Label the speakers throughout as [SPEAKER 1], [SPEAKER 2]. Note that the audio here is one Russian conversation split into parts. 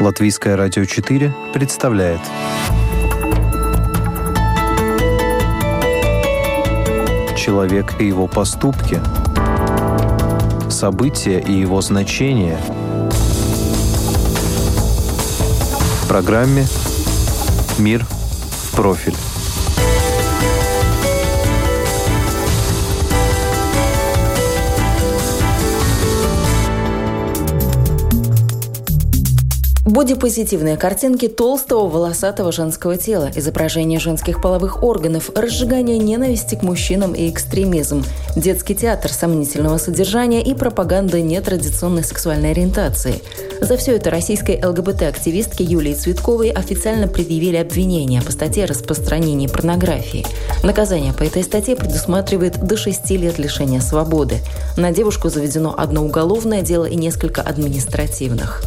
[SPEAKER 1] Латвийское радио 4 представляет. Человек и его поступки. События и его значения. В программе «Мир в профиль»
[SPEAKER 2] Бодипозитивные картинки толстого волосатого женского тела, изображение женских половых органов, разжигание ненависти к мужчинам и экстремизм, детский театр сомнительного содержания и пропаганда нетрадиционной сексуальной ориентации. За все это российской ЛГБТ-активистке Юлии Цветковой официально предъявили обвинения по статье распространения порнографии. Наказание по этой статье предусматривает до 6 лет лишения свободы. На девушку заведено одно уголовное дело и несколько административных.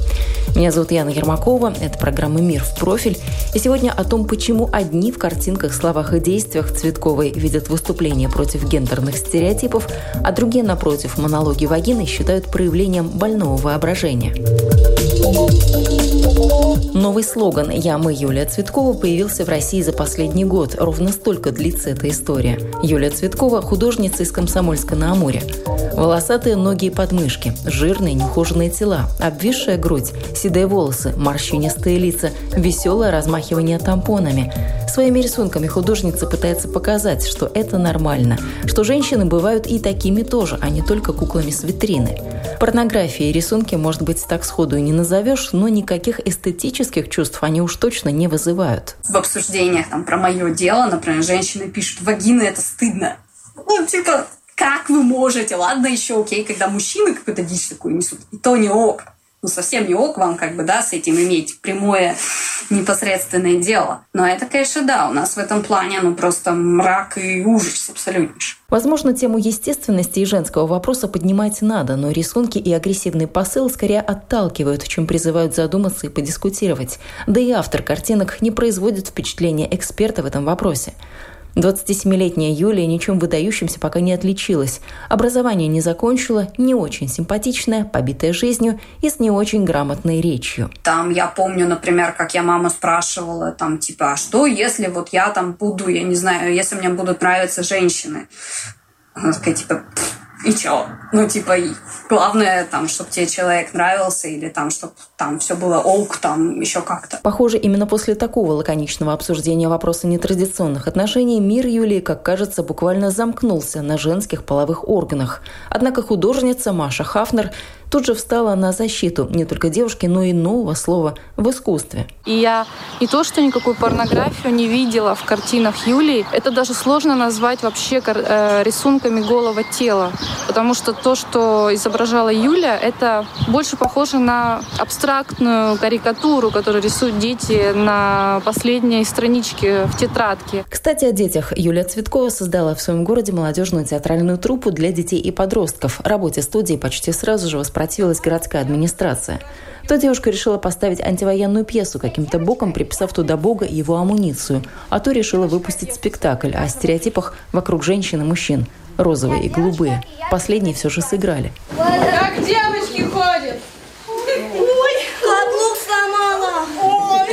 [SPEAKER 2] Меня зовут Яна Ермакова, это программа «Мир в профиль». И сегодня о том, почему одни в картинках, словах и действиях Цветковой видят выступления против гендерных стереотипов, а другие, напротив, монологи вагины считают проявлением больного воображения. Новый слоган «Я, мы, Юлия Цветкова» появился в России за последний год. Ровно столько длится эта история. Юлия Цветкова – художница из Комсомольска на Амуре. Волосатые ноги и подмышки, жирные неухоженные тела, обвисшая грудь, седые волосы, морщинистые лица, веселое размахивание тампонами. Своими рисунками художница пытается показать, что это нормально, что женщины бывают и такими тоже, а не только куклами с витрины. Порнографии и рисунки, может быть, так сходу и не назовешь, но никаких эстетических чувств они уж точно не вызывают.
[SPEAKER 3] В обсуждениях там, про мое дело, например, женщины пишут, вагины это стыдно. Ну, типа, как вы можете? Ладно, еще окей, когда мужчины какую-то дичь такую несут, и то не ок. Ну, совсем не ок вам, как бы, да, с этим иметь прямое непосредственное дело. Но это, конечно, да, у нас в этом плане, ну, просто мрак и ужас абсолютнейший.
[SPEAKER 2] Возможно, тему естественности и женского вопроса поднимать надо, но рисунки и агрессивный посыл скорее отталкивают, чем призывают задуматься и подискутировать. Да и автор картинок не производит впечатления эксперта в этом вопросе. 27-летняя Юлия ничем выдающимся пока не отличилась. Образование не закончила, не очень симпатичная, побитая жизнью и с не очень грамотной речью.
[SPEAKER 3] Там я помню, например, как я маму спрашивала, там, типа, а что, если вот я там буду, я не знаю, если мне будут нравиться женщины? Она такая, типа, и чё? Ну, типа, главное, там, чтобы тебе человек нравился, или там, чтобы там все было ок, там, еще как-то.
[SPEAKER 2] Похоже, именно после такого лаконичного обсуждения вопроса нетрадиционных отношений мир Юлии, как кажется, буквально замкнулся на женских половых органах. Однако художница Маша Хафнер тут же встала на защиту не только девушки, но и нового слова в искусстве.
[SPEAKER 4] И я не то, что никакую порнографию не видела в картинах Юлии, это даже сложно назвать вообще э, рисунками голого тела, потому что то, что изображала Юля, это больше похоже на абстрактную карикатуру, которую рисуют дети на последней страничке в тетрадке.
[SPEAKER 2] Кстати, о детях. Юлия Цветкова создала в своем городе молодежную театральную труппу для детей и подростков. Работе студии почти сразу же воспротивилась городская администрация. То девушка решила поставить антивоенную пьесу, каким-то боком приписав туда Бога и его амуницию, а то решила выпустить спектакль о стереотипах вокруг женщин и мужчин. Розовые и голубые. Последние все же сыграли.
[SPEAKER 5] Как девочки ходят?
[SPEAKER 6] Ой, каблук сломала.
[SPEAKER 5] Ой,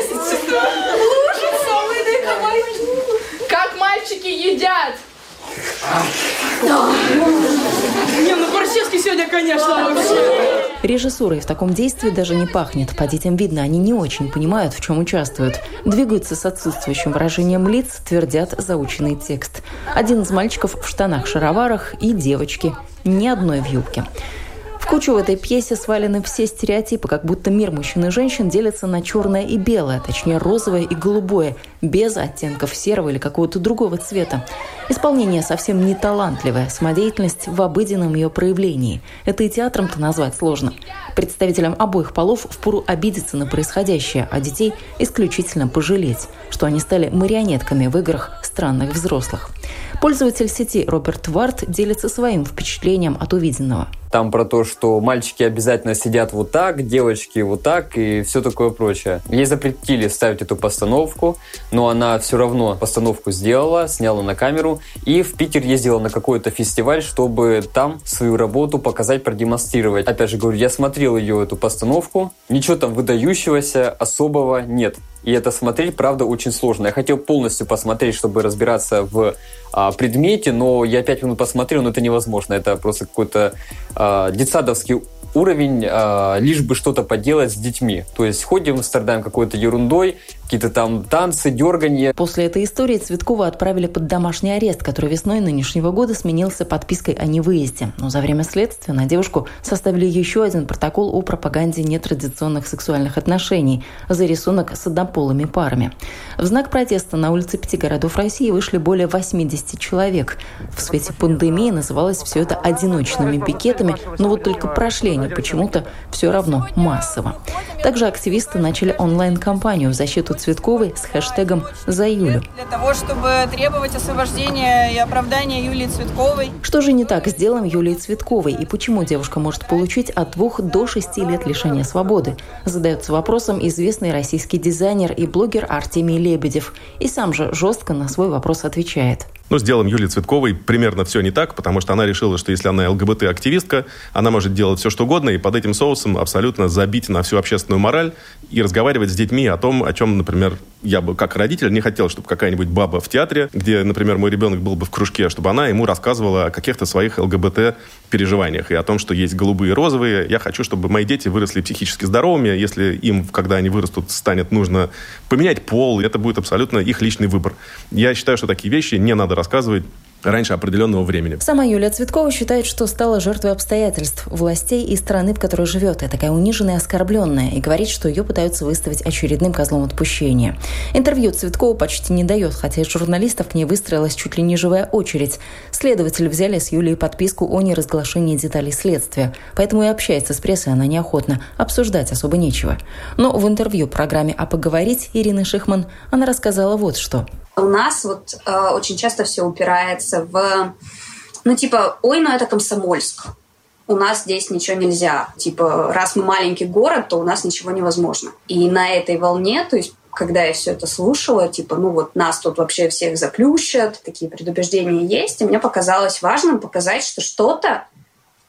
[SPEAKER 5] лужа солыды, Как мальчики едят? Не, ну Борщевский сегодня, конечно, вообще.
[SPEAKER 2] Режиссурой в таком действии даже не пахнет. По детям видно, они не очень понимают, в чем участвуют. Двигаются с отсутствующим выражением лиц, твердят заученный текст. Один из мальчиков в штанах-шароварах и девочки. Ни одной в юбке кучу в этой пьесе свалены все стереотипы, как будто мир мужчин и женщин делится на черное и белое, точнее розовое и голубое, без оттенков серого или какого-то другого цвета. Исполнение совсем не талантливое, самодеятельность в обыденном ее проявлении. Это и театром-то назвать сложно. Представителям обоих полов впору обидеться на происходящее, а детей исключительно пожалеть, что они стали марионетками в играх странных взрослых. Пользователь сети Роберт Варт делится своим впечатлением от увиденного.
[SPEAKER 7] Там про то, что мальчики обязательно сидят вот так, девочки вот так и все такое прочее. Ей запретили ставить эту постановку, но она все равно постановку сделала, сняла на камеру и в Питер ездила на какой-то фестиваль, чтобы там свою работу показать, продемонстрировать. Опять же говорю, я смотрел ее, эту постановку, ничего там выдающегося особого нет. И это смотреть, правда, очень сложно. Я хотел полностью посмотреть, чтобы разбираться в а, предмете, но я пять минут посмотрел, но это невозможно. Это просто какой-то а, детсадовский уровень, а, лишь бы что-то поделать с детьми. То есть ходим, страдаем какой-то ерундой, какие-то там танцы, дергания.
[SPEAKER 2] После этой истории Цветкова отправили под домашний арест, который весной нынешнего года сменился подпиской о невыезде. Но за время следствия на девушку составили еще один протокол о пропаганде нетрадиционных сексуальных отношений за рисунок с однополыми парами. В знак протеста на улице пяти городов России вышли более 80 человек. В свете пандемии называлось все это одиночными пикетами, но вот только прошли они почему-то все равно массово. Также активисты начали онлайн-кампанию в защиту Цветковой с хэштегом «За Юлю».
[SPEAKER 8] Для того, чтобы требовать освобождения и оправдания Юлии Цветковой.
[SPEAKER 2] Что же не так с делом Юлии Цветковой и почему девушка может получить от двух до шести лет лишения свободы? Задается вопросом известный российский дизайнер и блогер Артемий Лебедев. И сам же жестко на свой вопрос отвечает.
[SPEAKER 9] Ну, с делом Юлии Цветковой примерно все не так, потому что она решила, что если она ЛГБТ-активистка, она может делать все, что угодно, и под этим соусом абсолютно забить на всю общественную мораль и разговаривать с детьми о том, о чем, например, я бы как родитель не хотел, чтобы какая-нибудь баба в театре, где, например, мой ребенок был бы в кружке, чтобы она ему рассказывала о каких-то своих ЛГБТ-переживаниях и о том, что есть голубые и розовые. Я хочу, чтобы мои дети выросли психически здоровыми. Если им, когда они вырастут, станет нужно поменять пол, это будет абсолютно их личный выбор. Я считаю, что такие вещи не надо рассказывать раньше определенного времени.
[SPEAKER 2] Сама Юлия Цветкова считает, что стала жертвой обстоятельств, властей и страны, в которой живет, и такая униженная оскорбленная, и говорит, что ее пытаются выставить очередным козлом отпущения. Интервью Цветкова почти не дает, хотя из журналистов к ней выстроилась чуть ли не живая очередь. Следователи взяли с Юлией подписку о неразглашении деталей следствия, поэтому и общается с прессой она неохотно, обсуждать особо нечего. Но в интервью программе «А поговорить» Ирины Шихман она рассказала вот что –
[SPEAKER 3] у нас вот э, очень часто все упирается в, ну, типа, ой, ну это Комсомольск. У нас здесь ничего нельзя. Типа, раз мы маленький город, то у нас ничего невозможно. И на этой волне, то есть когда я все это слушала, типа, ну вот нас тут вообще всех заплющат, такие предубеждения есть, и мне показалось важным показать, что что-то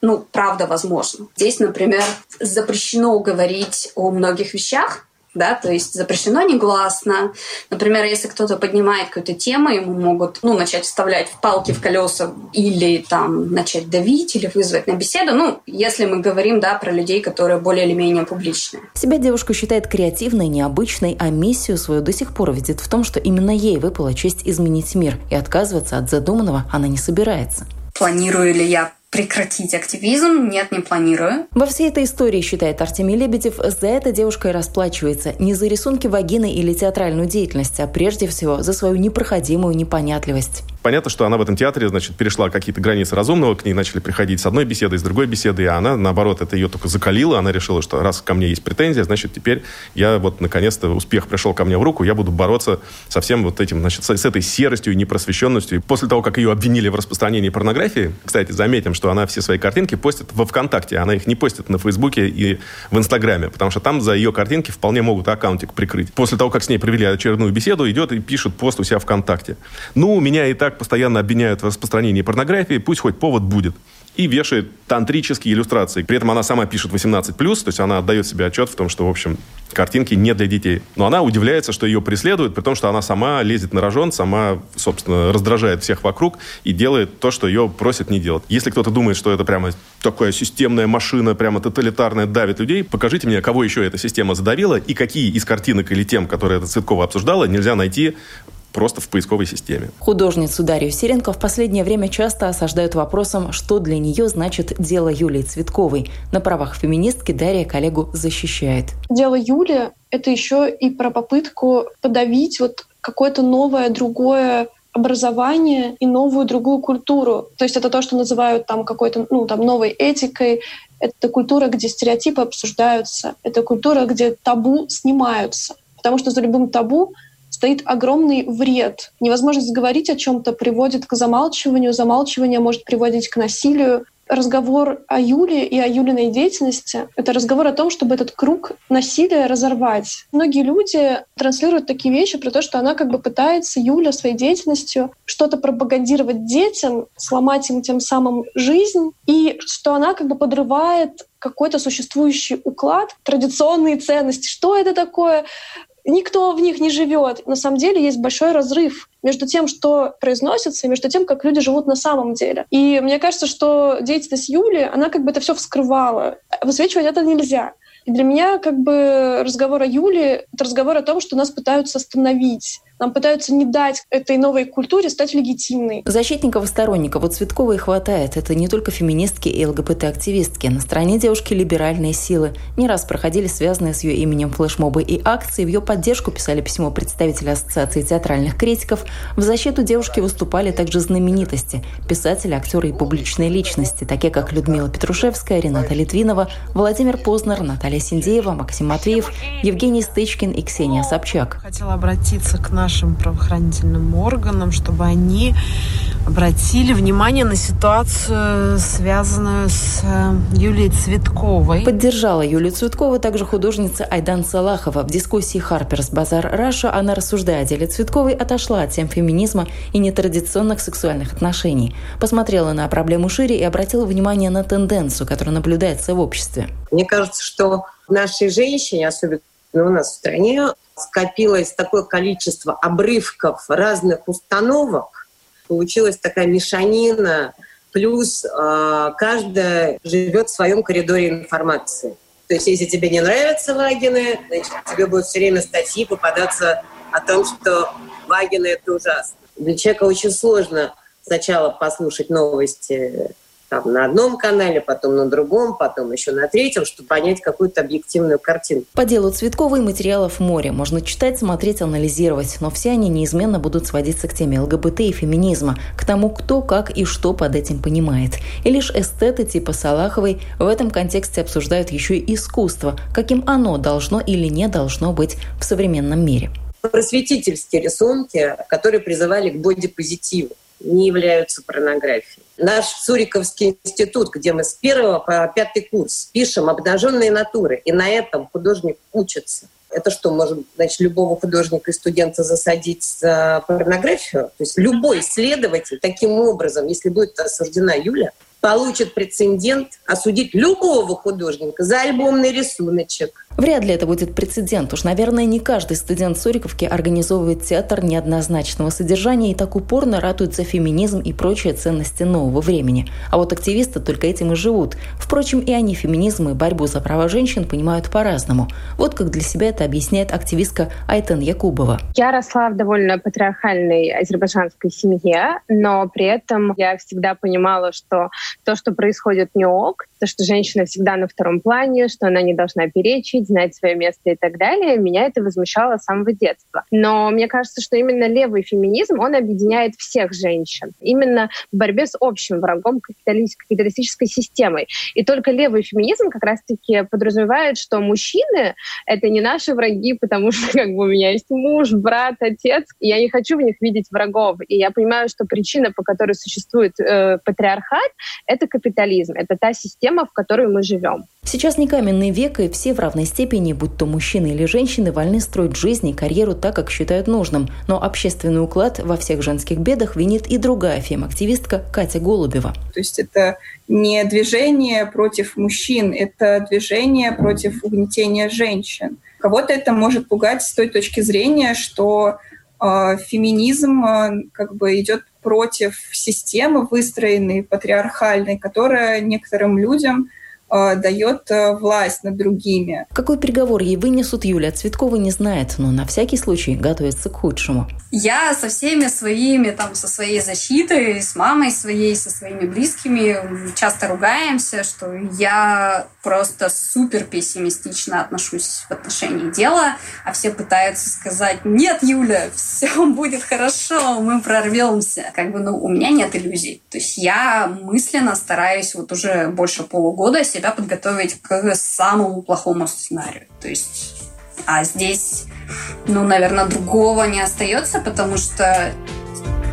[SPEAKER 3] ну, правда, возможно. Здесь, например, запрещено говорить о многих вещах, да, то есть запрещено негласно. Например, если кто-то поднимает какую-то тему, ему могут, ну, начать вставлять палки в колеса или там начать давить или вызвать на беседу, ну, если мы говорим, да, про людей, которые более или менее публичные.
[SPEAKER 2] Себя девушка считает креативной, необычной, а миссию свою до сих пор видит в том, что именно ей выпала честь изменить мир, и отказываться от задуманного она не собирается.
[SPEAKER 3] Планирую ли я прекратить активизм. Нет, не планирую.
[SPEAKER 2] Во всей этой истории, считает Артемий Лебедев, за это девушка и расплачивается. Не за рисунки вагины или театральную деятельность, а прежде всего за свою непроходимую непонятливость.
[SPEAKER 9] Понятно, что она в этом театре, значит, перешла какие-то границы разумного, к ней начали приходить с одной беседы, с другой беседы, а она, наоборот, это ее только закалила, она решила, что раз ко мне есть претензия, значит, теперь я вот, наконец-то, успех пришел ко мне в руку, я буду бороться со всем вот этим, значит, с этой серостью и непросвещенностью. И после того, как ее обвинили в распространении порнографии, кстати, заметим, что она все свои картинки постит во ВКонтакте, она их не постит на Фейсбуке и в Инстаграме, потому что там за ее картинки вполне могут аккаунтик прикрыть. После того, как с ней провели очередную беседу, идет и пишет пост у себя ВКонтакте. Ну, меня и так так постоянно обвиняют в распространении порнографии, пусть хоть повод будет. И вешает тантрические иллюстрации. При этом она сама пишет 18+, то есть она отдает себе отчет в том, что, в общем, картинки не для детей. Но она удивляется, что ее преследуют, при том, что она сама лезет на рожон, сама, собственно, раздражает всех вокруг и делает то, что ее просят не делать. Если кто-то думает, что это прямо такая системная машина, прямо тоталитарная, давит людей, покажите мне, кого еще эта система задавила и какие из картинок или тем, которые эта Цветкова обсуждала, нельзя найти просто в поисковой системе.
[SPEAKER 2] Художницу Дарью Сиренко в последнее время часто осаждают вопросом, что для нее значит дело Юлии Цветковой. На правах феминистки Дарья коллегу защищает.
[SPEAKER 10] Дело Юли — это еще и про попытку подавить вот какое-то новое, другое образование и новую другую культуру. То есть это то, что называют там какой-то ну, там, новой этикой. Это культура, где стереотипы обсуждаются. Это культура, где табу снимаются. Потому что за любым табу стоит огромный вред. Невозможность говорить о чем-то приводит к замалчиванию, замалчивание может приводить к насилию разговор о Юле и о Юлиной деятельности — это разговор о том, чтобы этот круг насилия разорвать. Многие люди транслируют такие вещи про то, что она как бы пытается, Юля, своей деятельностью что-то пропагандировать детям, сломать им тем самым жизнь, и что она как бы подрывает какой-то существующий уклад, традиционные ценности. Что это такое? Никто в них не живет. На самом деле есть большой разрыв между тем, что произносится, и между тем, как люди живут на самом деле. И мне кажется, что деятельность Юли, она как бы это все вскрывала. Высвечивать это нельзя. И для меня как бы разговор о Юле — это разговор о том, что нас пытаются остановить нам пытаются не дать этой новой культуре стать легитимной.
[SPEAKER 2] Защитников и сторонников у Цветковой хватает. Это не только феминистки и ЛГБТ-активистки. На стороне девушки либеральные силы. Не раз проходили связанные с ее именем флешмобы и акции. В ее поддержку писали письмо представители Ассоциации театральных критиков. В защиту девушки выступали также знаменитости – писатели, актеры и публичные личности, такие как Людмила Петрушевская, Рената Литвинова, Владимир Познер, Наталья Синдеева, Максим Матвеев, Евгений Стычкин и Ксения Собчак.
[SPEAKER 11] Хотела обратиться к нашим нашим правоохранительным органам, чтобы они обратили внимание на ситуацию, связанную с э, Юлией Цветковой.
[SPEAKER 2] Поддержала Юлию Цветкову также художница Айдан Салахова. В дискуссии «Харперс Базар Раша» она, рассуждая о деле Цветковой, отошла от тем феминизма и нетрадиционных сексуальных отношений. Посмотрела на проблему шире и обратила внимание на тенденцию, которая наблюдается в обществе.
[SPEAKER 12] Мне кажется, что нашей женщине, особенно у нас в стране, скопилось такое количество обрывков разных установок, получилась такая мешанина, плюс э, каждая живет в своем коридоре информации. То есть если тебе не нравятся вагины, значит, тебе будут все время статьи попадаться о том, что вагины — это ужасно. Для человека очень сложно сначала послушать новости там, на одном канале, потом на другом, потом еще на третьем, чтобы понять какую-то объективную картину.
[SPEAKER 2] По делу Цветковой материалов море. Можно читать, смотреть, анализировать, но все они неизменно будут сводиться к теме ЛГБТ и феминизма, к тому, кто, как и что под этим понимает. И лишь эстеты типа Салаховой в этом контексте обсуждают еще и искусство, каким оно должно или не должно быть в современном мире.
[SPEAKER 12] Просветительские рисунки, которые призывали к бодипозитиву не являются порнографией. Наш Суриковский институт, где мы с первого по пятый курс пишем обнаженные натуры, и на этом художник учится. Это что, может, значит, любого художника и студента засадить за порнографию? То есть любой исследователь таким образом, если будет осуждена Юля, получит прецедент осудить любого художника за альбомный рисуночек.
[SPEAKER 2] Вряд ли это будет прецедент. Уж, наверное, не каждый студент Суриковки организовывает театр неоднозначного содержания и так упорно ратует за феминизм и прочие ценности нового времени. А вот активисты только этим и живут. Впрочем, и они феминизм и борьбу за права женщин понимают по-разному. Вот как для себя это объясняет активистка Айтен Якубова.
[SPEAKER 13] Я росла в довольно патриархальной азербайджанской семье, но при этом я всегда понимала, что то, что происходит не ок, то, что женщина всегда на втором плане, что она не должна перечить, знать свое место и так далее, меня это возмущало с самого детства. Но мне кажется, что именно левый феминизм, он объединяет всех женщин. Именно в борьбе с общим врагом капиталистической системой. И только левый феминизм как раз-таки подразумевает, что мужчины — это не наши враги, потому что как бы у меня есть муж, брат, отец, и я не хочу в них видеть врагов. И я понимаю, что причина, по которой существует э, патриархат, это капитализм, это та система, в которой мы живем.
[SPEAKER 2] Сейчас не каменный век, и все в равной степени, будь то мужчины или женщины, вольны строить жизнь и карьеру так, как считают нужным. Но общественный уклад во всех женских бедах винит и другая фем-активистка Катя Голубева.
[SPEAKER 14] То есть это не движение против мужчин, это движение против угнетения женщин. Кого-то это может пугать с той точки зрения, что феминизм э, как бы идет против системы, выстроенной патриархальной, которая некоторым людям Э, дает э, власть над другими.
[SPEAKER 2] Какой приговор ей вынесут, Юлия Цветкова не знает, но на всякий случай готовится к худшему.
[SPEAKER 3] Я со всеми своими, там, со своей защитой, с мамой своей, со своими близкими часто ругаемся, что я просто супер пессимистично отношусь в отношении дела, а все пытаются сказать, нет, Юля, все будет хорошо, мы прорвемся. Как бы, ну, у меня нет иллюзий. То есть я мысленно стараюсь вот уже больше полугода себя подготовить к самому плохому сценарию. То есть А здесь, ну, наверное, другого не остается, потому что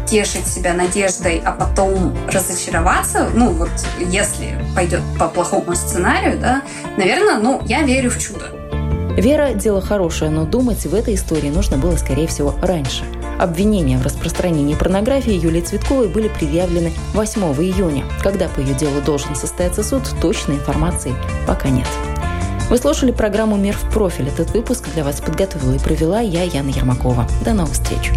[SPEAKER 3] тешить себя надеждой, а потом разочароваться, ну вот если пойдет по плохому сценарию, да, наверное, ну, я верю в чудо.
[SPEAKER 2] Вера – дело хорошее, но думать в этой истории нужно было, скорее всего, раньше. Обвинения в распространении порнографии Юлии Цветковой были предъявлены 8 июня. Когда по ее делу должен состояться суд, точной информации пока нет. Вы слушали программу «Мир в профиль». Этот выпуск для вас подготовила и провела я, Яна Ермакова. До новых встреч!